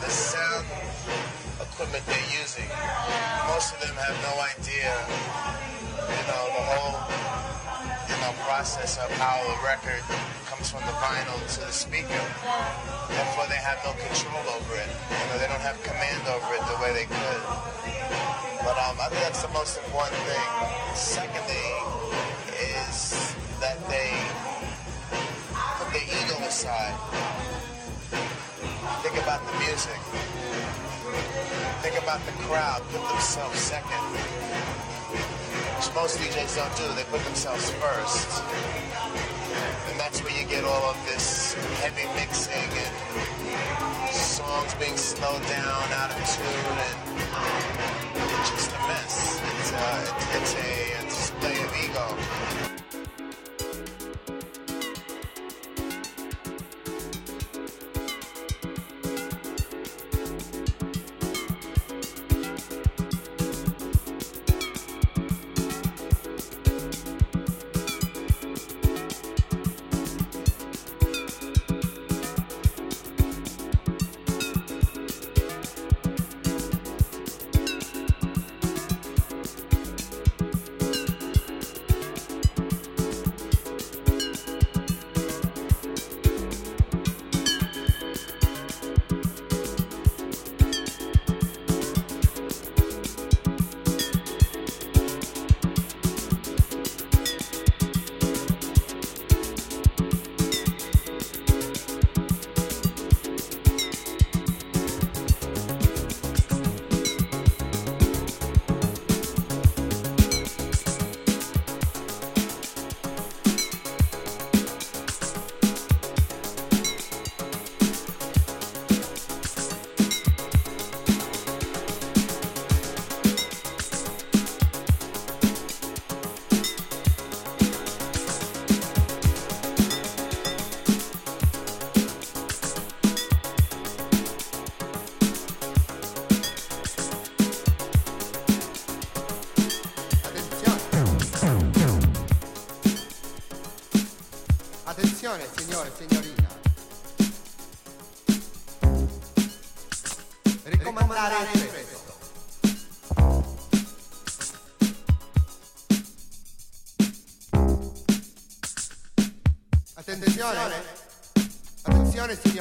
the sound equipment they're using. Most of them have no idea, you know, the whole, you know, process of how a record comes from the vinyl to the speaker. Therefore, they have no control over it. You know, they don't have command over it the way they could. But um, I think that's the most important thing. Secondly, music. Think about the crowd. Put themselves second. Which most DJs don't do. They put themselves first. And that's where you get all of this heavy mixing and songs being slowed down, out of tune, and it's just a mess. It's, uh, it's a, a display of ego.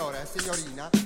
Signore signorina.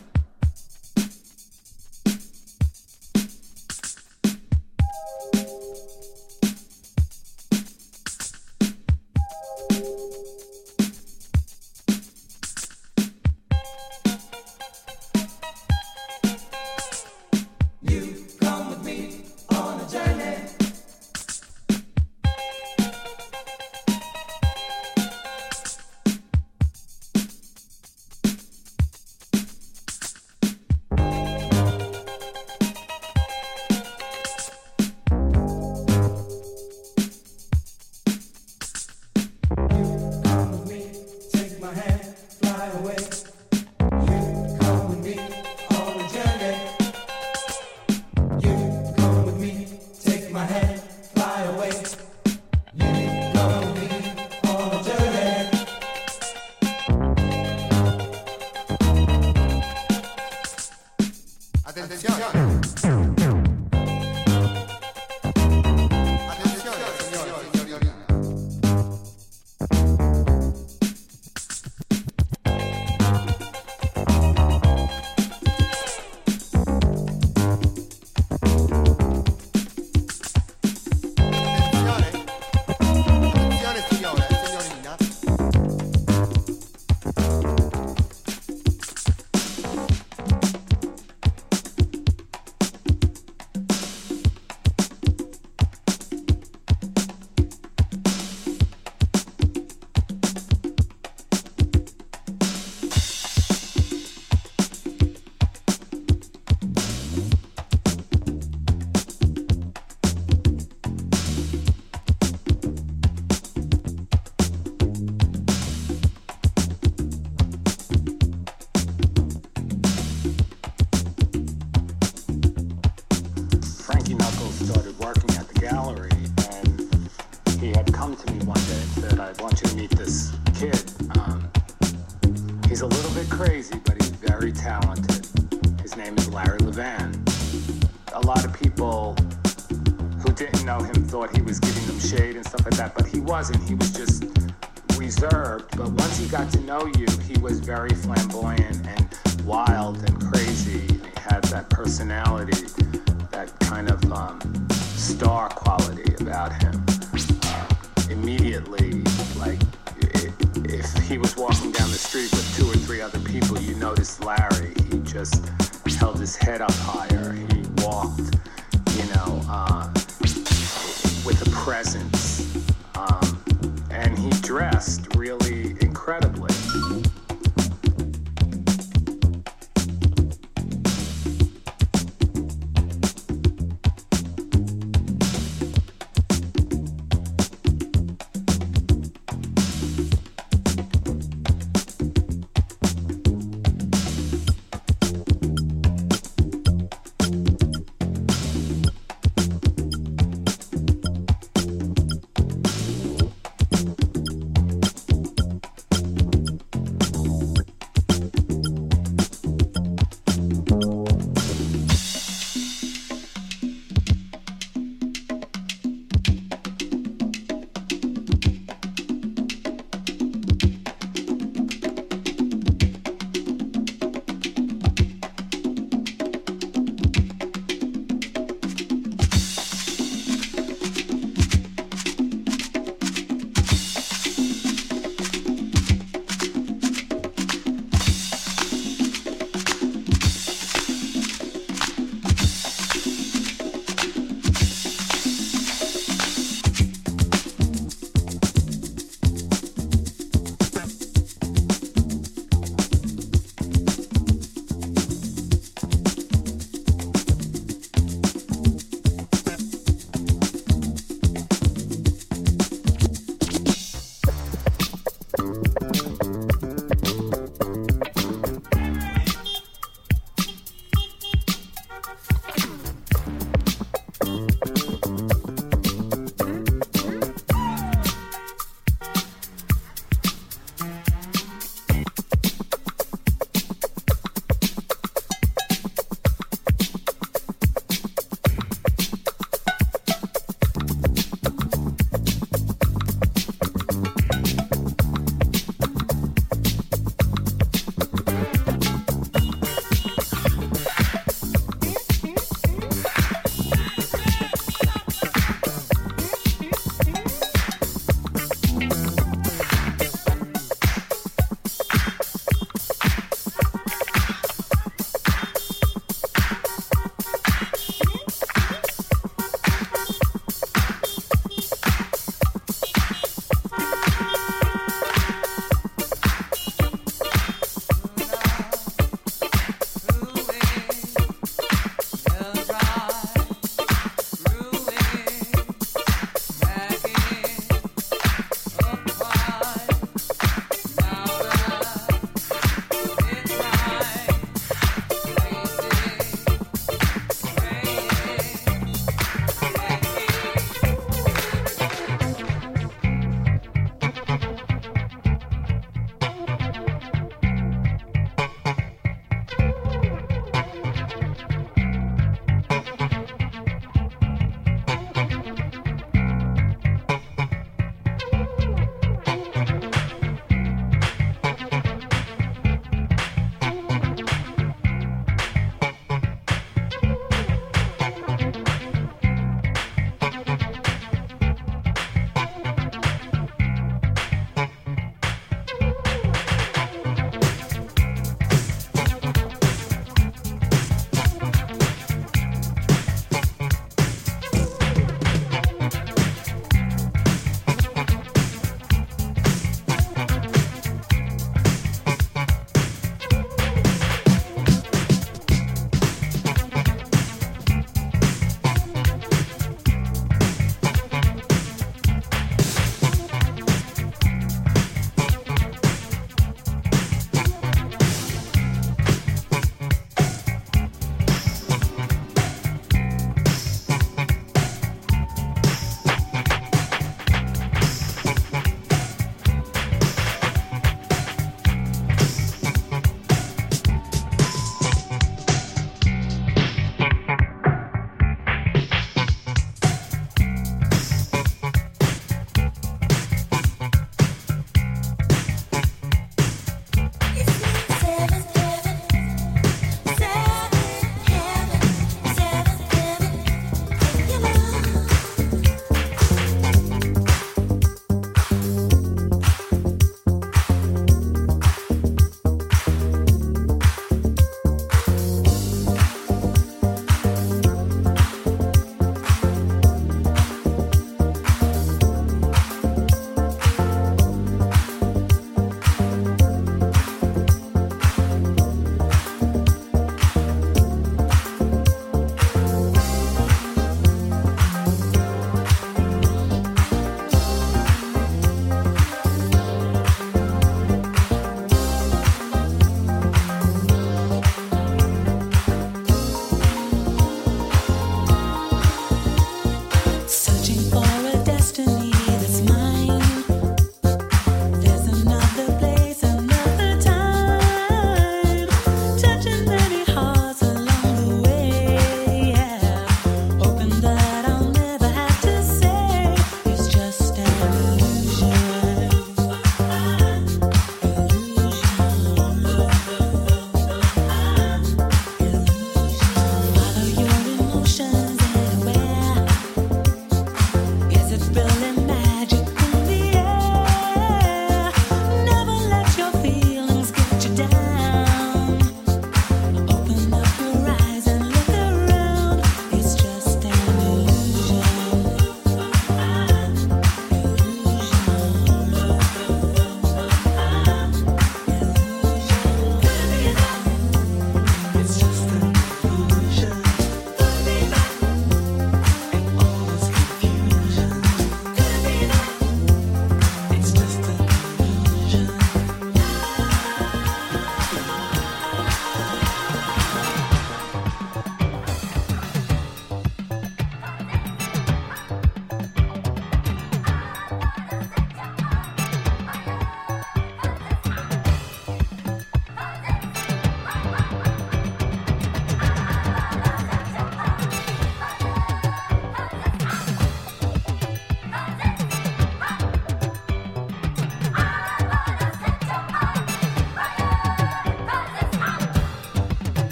It's building.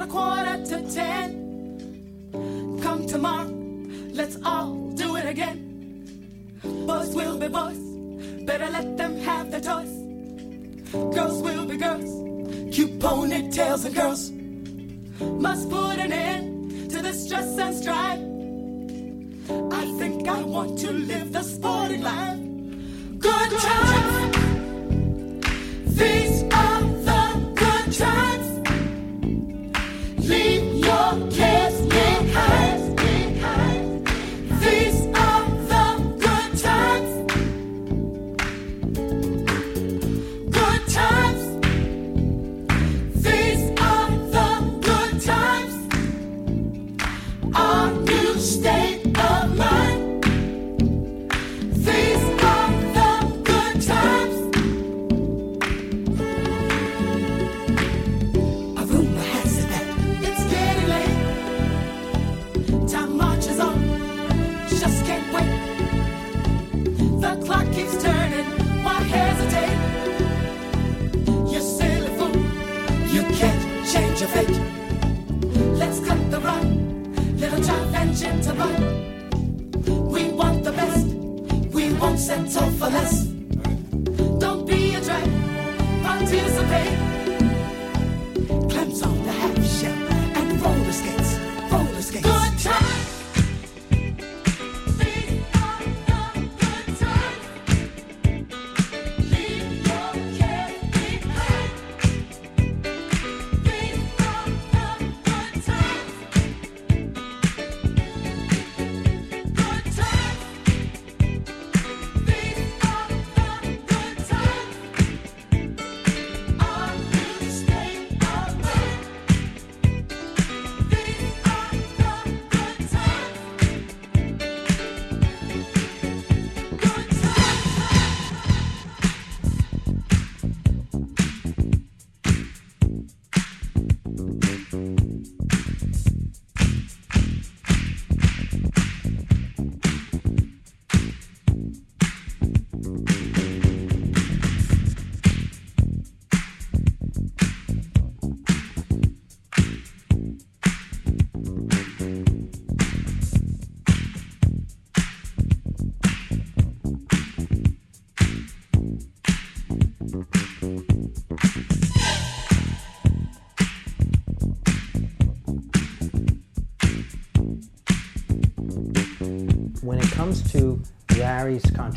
about a quarter to ten. Come tomorrow, let's all do it again. Boys will be boys, better let them have their toys. Girls will be girls, cute ponytails and girls. Must put an end to the stress and strife. I think I want to live the sporty life. Good, times. Time. change your fate. Let's cut the run, little child and gentleman. We want the best, we won't settle for less.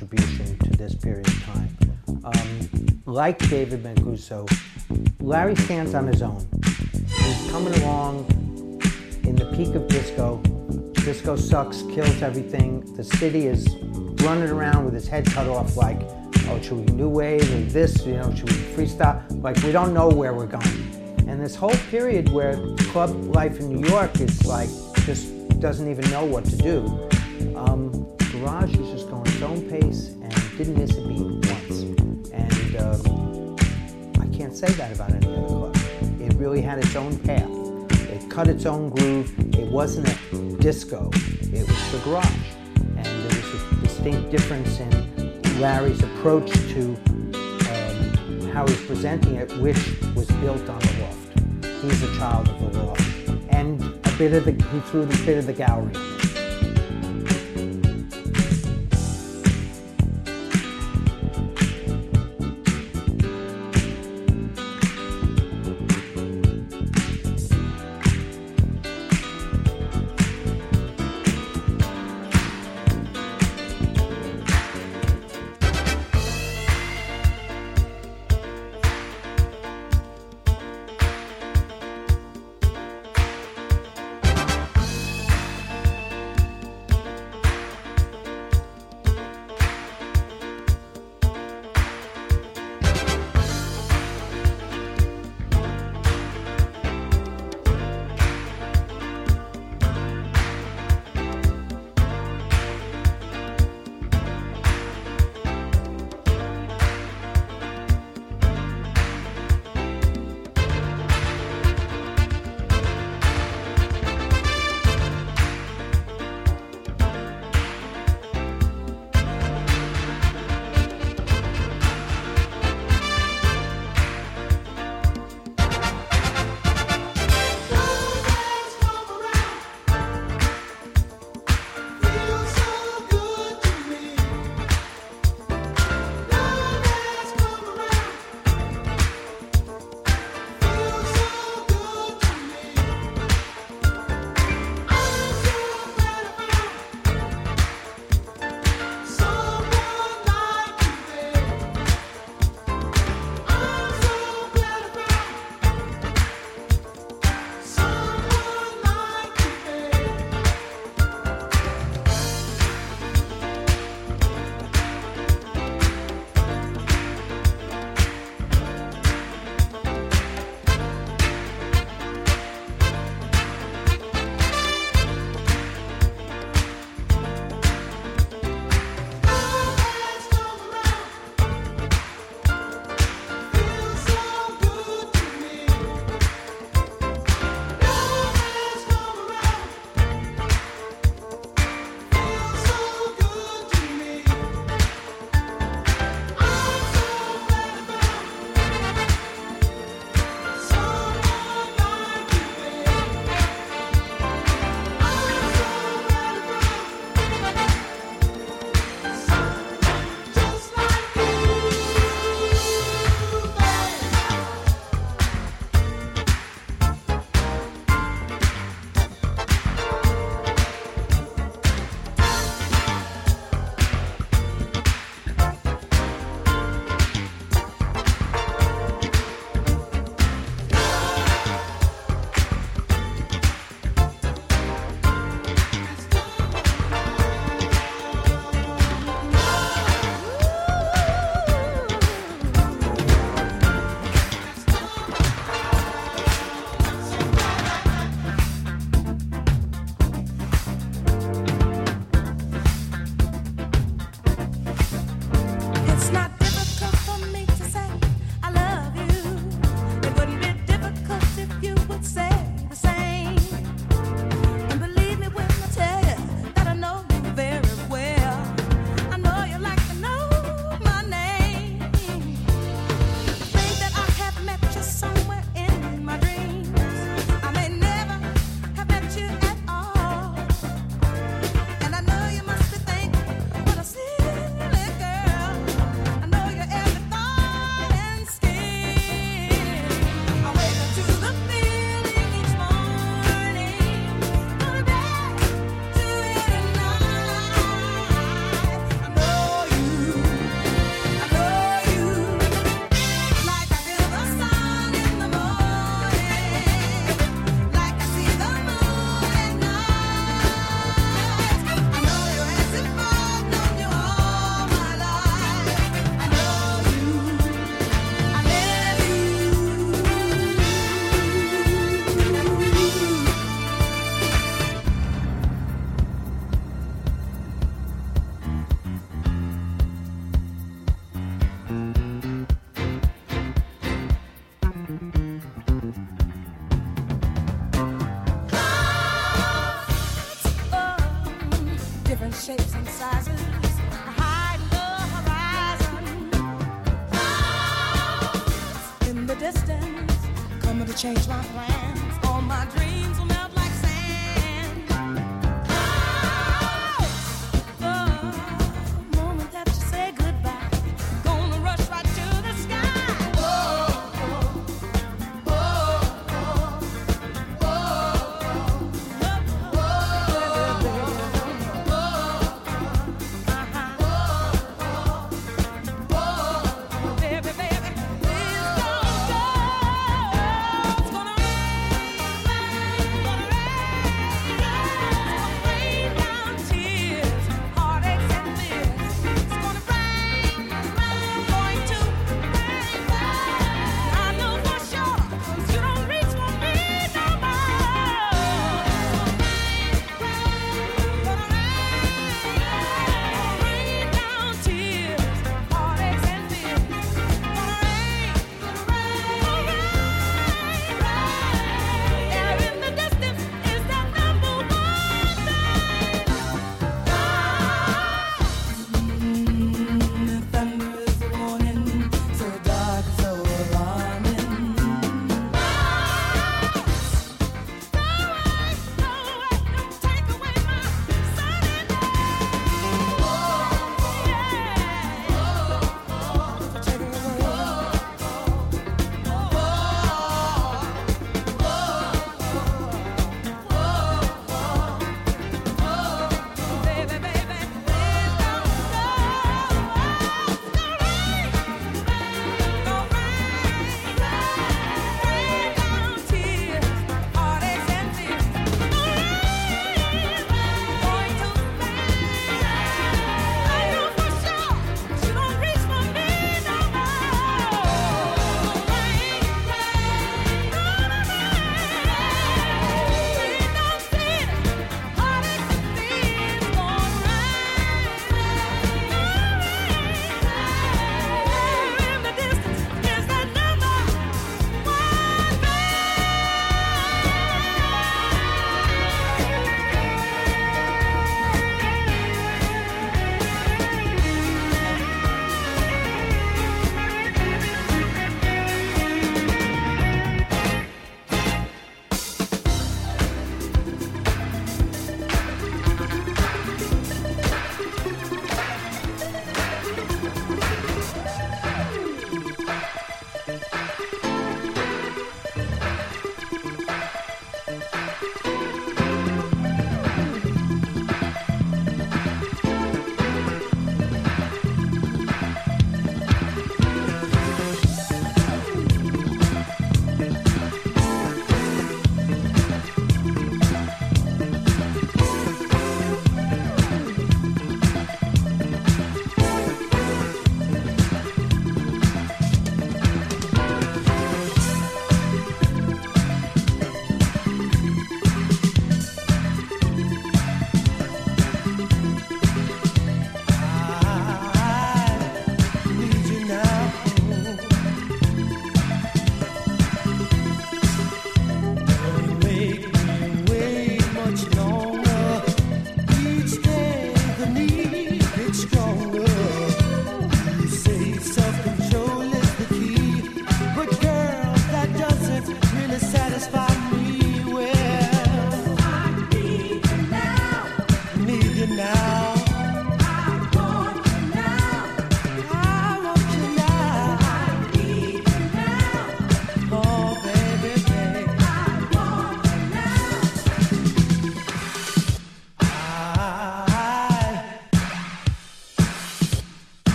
contribution to this period of time. Um, like David Mancuso, Larry stands on his own. He's coming along in the peak of disco. Disco sucks, kills everything. The city is running around with his head cut off like, oh, should we new wave or this, you know, should we freestyle? Like, we don't know where we're going. And this whole period where club life in New York is like, just doesn't even know what to do. Um, garage is just didn't miss a beat once. And uh, I can't say that about any other club. It really had its own path. It cut its own groove. It wasn't a disco. It was the garage. And there was a distinct difference in Larry's approach to um, how he's presenting it, which was built on the loft. He's a child of the loft. And a bit of the, he threw a bit of the gallery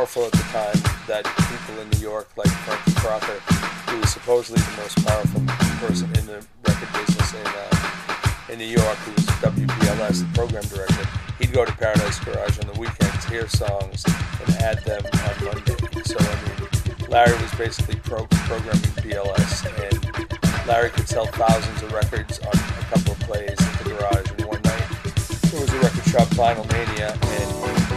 powerful at the time that people in New York, like Frankie Crocker, who was supposedly the most powerful person in the record business in uh, in New York, who was WBLS, the program director. He'd go to Paradise Garage on the weekends, hear songs, and add them on Monday. So I mean, Larry was basically pro- programming BLS, and Larry could sell thousands of records on a couple of plays at the garage. And one night, there was a record shop, Vinyl Mania, and it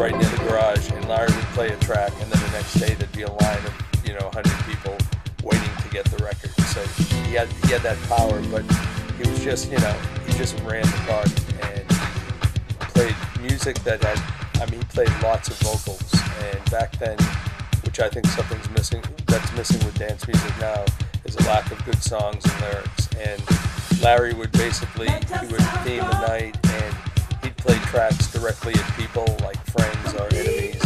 right near the garage. And Larry would play a track, and then the next day there'd be a line of you know 100 people waiting to get the record. So he had he had that power, but he was just you know he just ran the party and played music that had I mean he played lots of vocals and back then which I think something's missing that's missing with dance music now is a lack of good songs and lyrics and Larry would basically he would theme the night and play tracks directly at people like friends or enemies.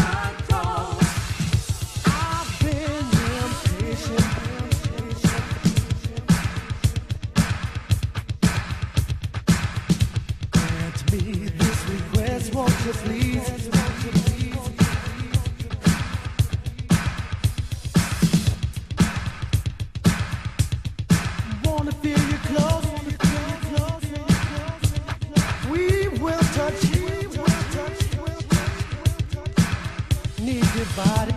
Wanna body.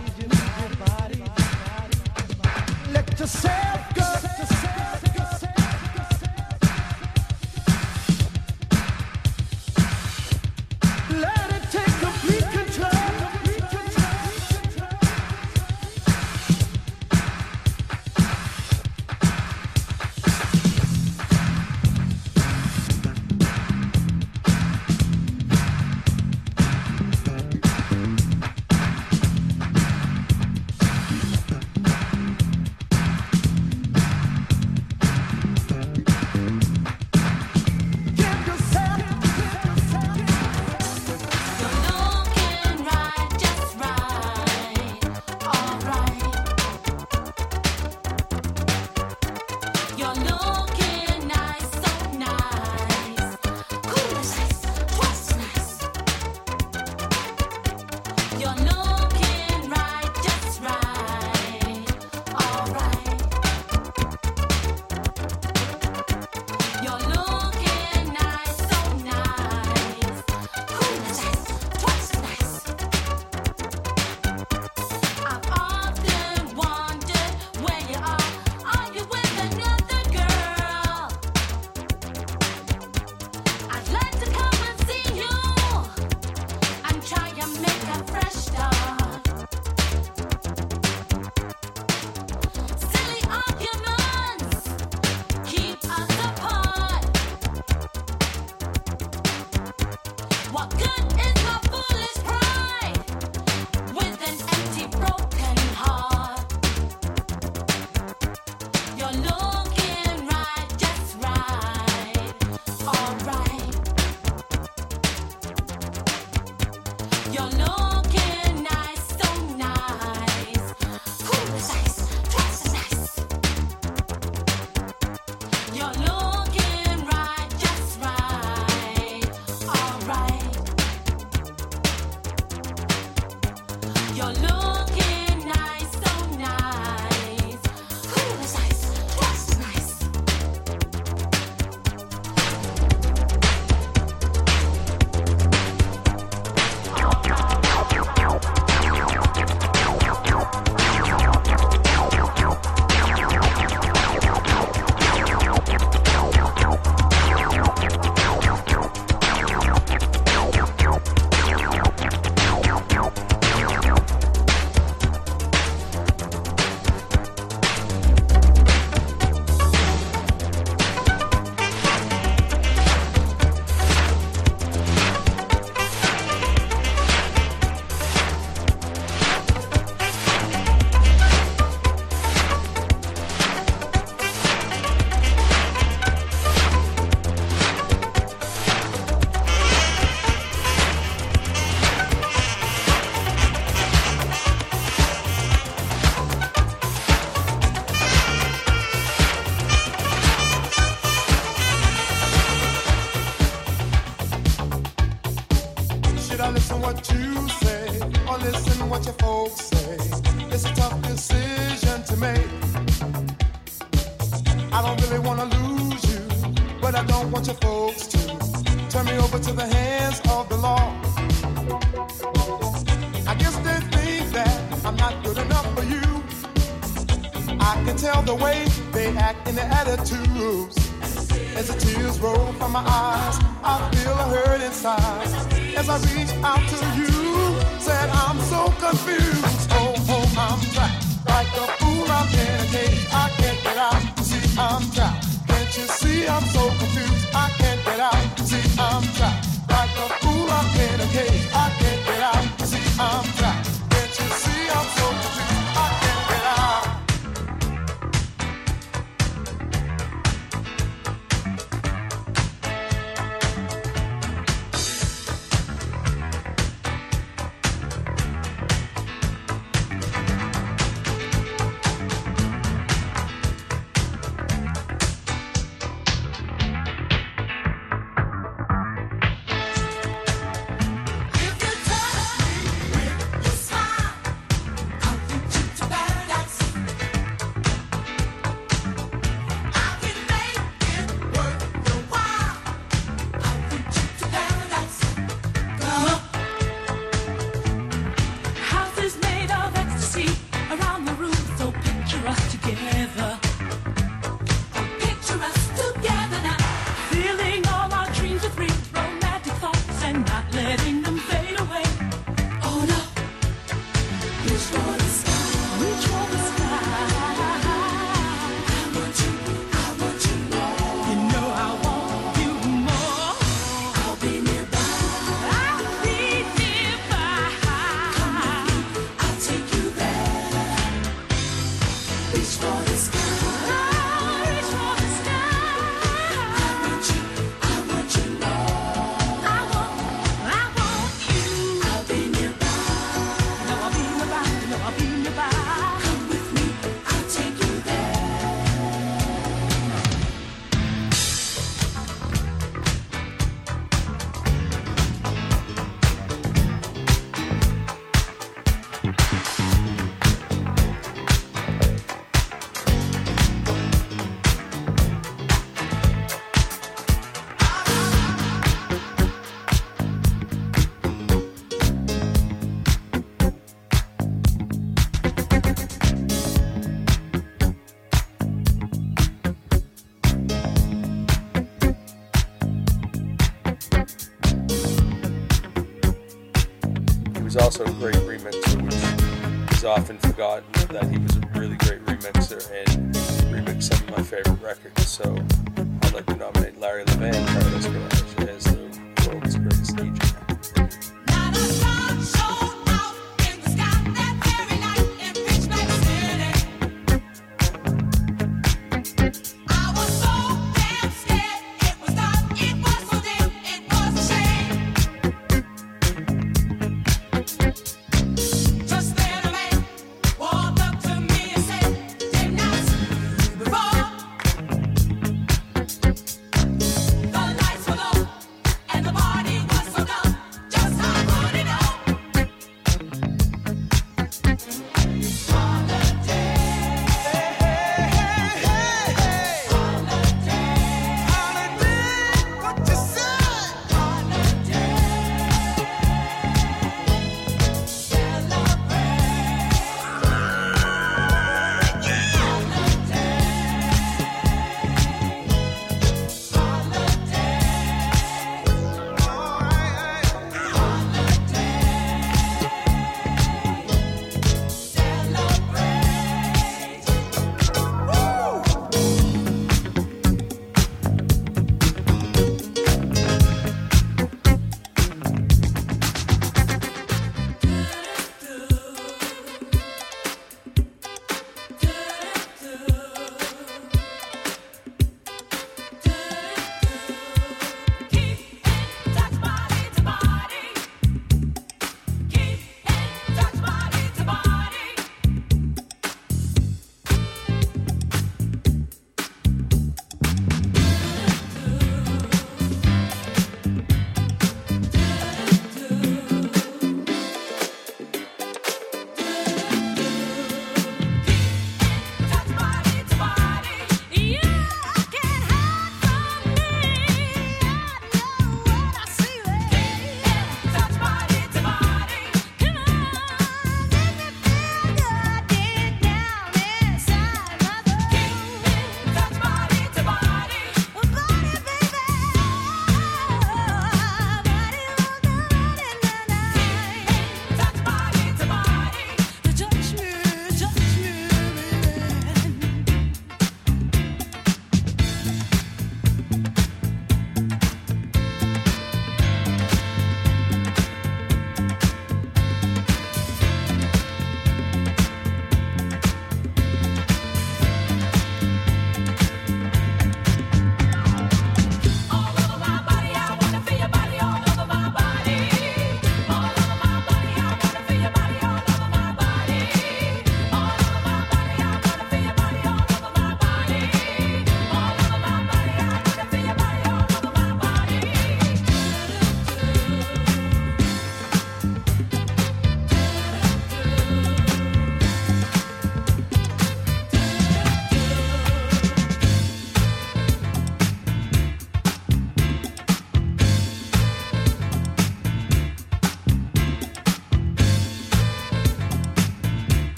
also a great remixer, which is often forgotten that he was a really great remixer and remixed some of my favorite records. So I'd like to nominate Larry Levan Paradise Garage as the world's greatest DJ.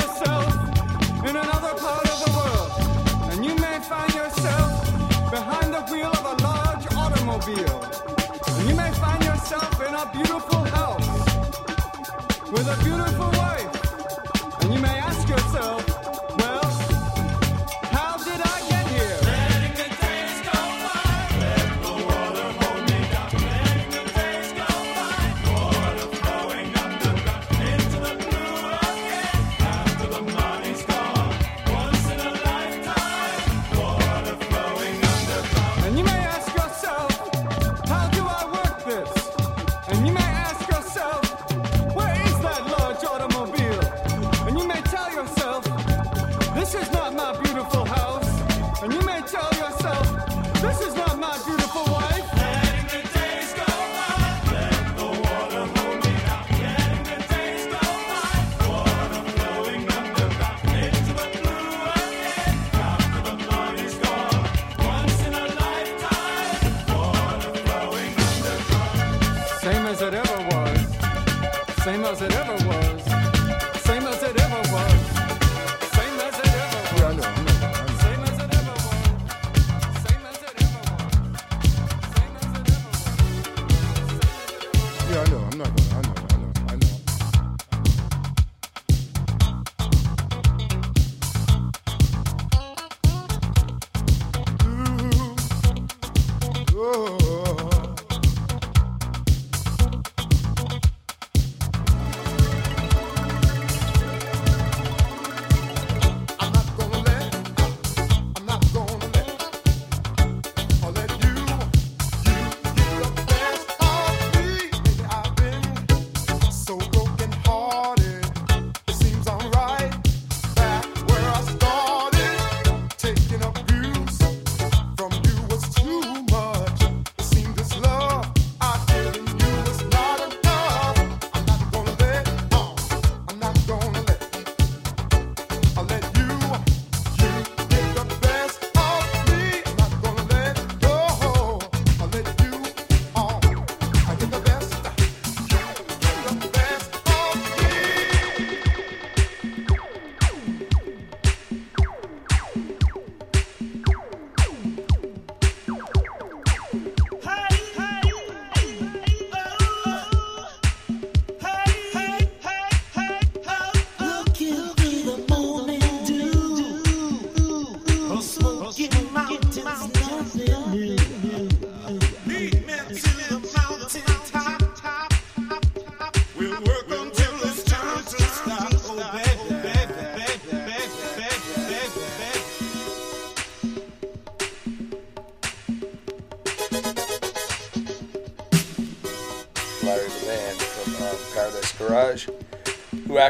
in another part of the world, and you may find yourself behind the wheel of a large automobile, and you may find yourself in a beautiful house with a beautiful wife, and you may ask yourself,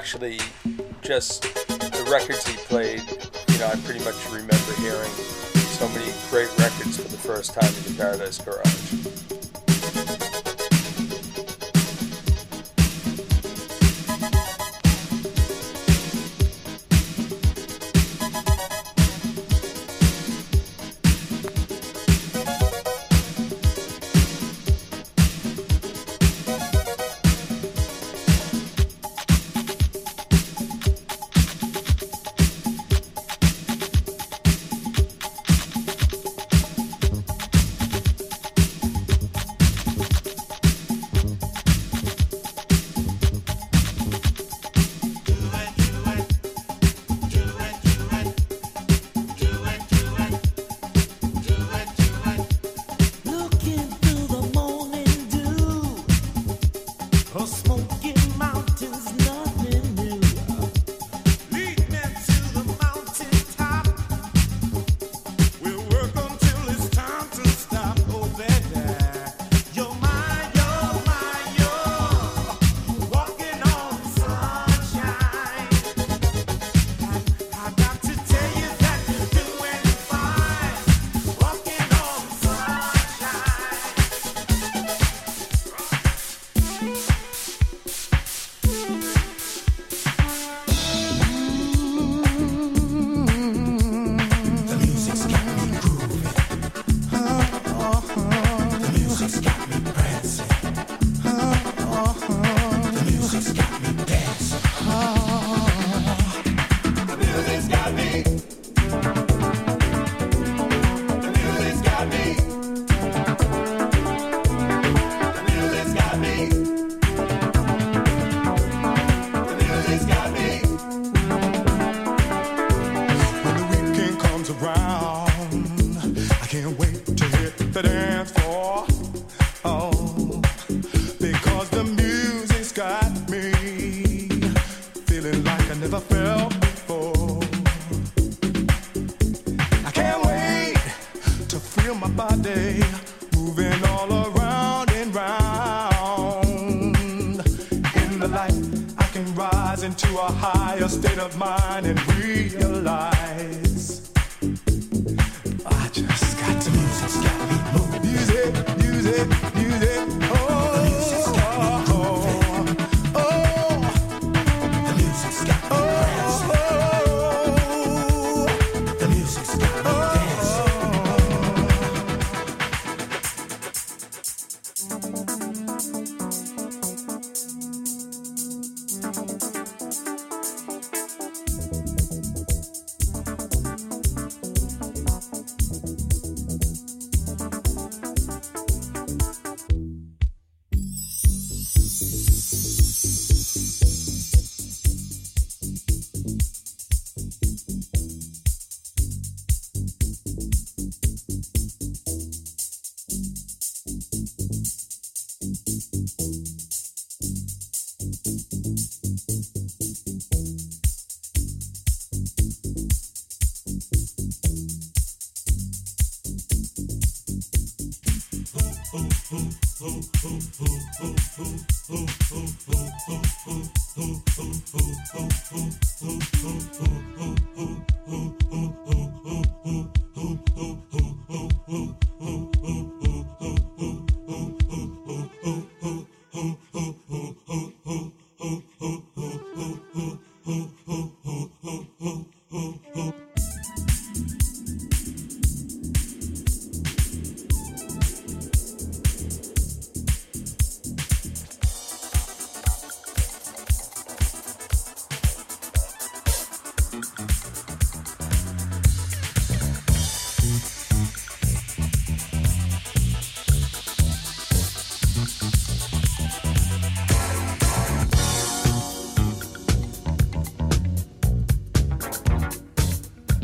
actually just the records he played, you know, I pretty much remember hearing so many great records for the first time in the Paradise Garage. Music,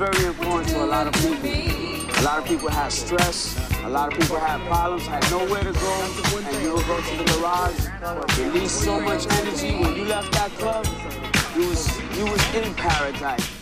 very important to a lot of people. A lot of people had stress. A lot of people had problems, had nowhere to go, and you go to the garage, release so much energy. When you left that club, you was you was in paradise.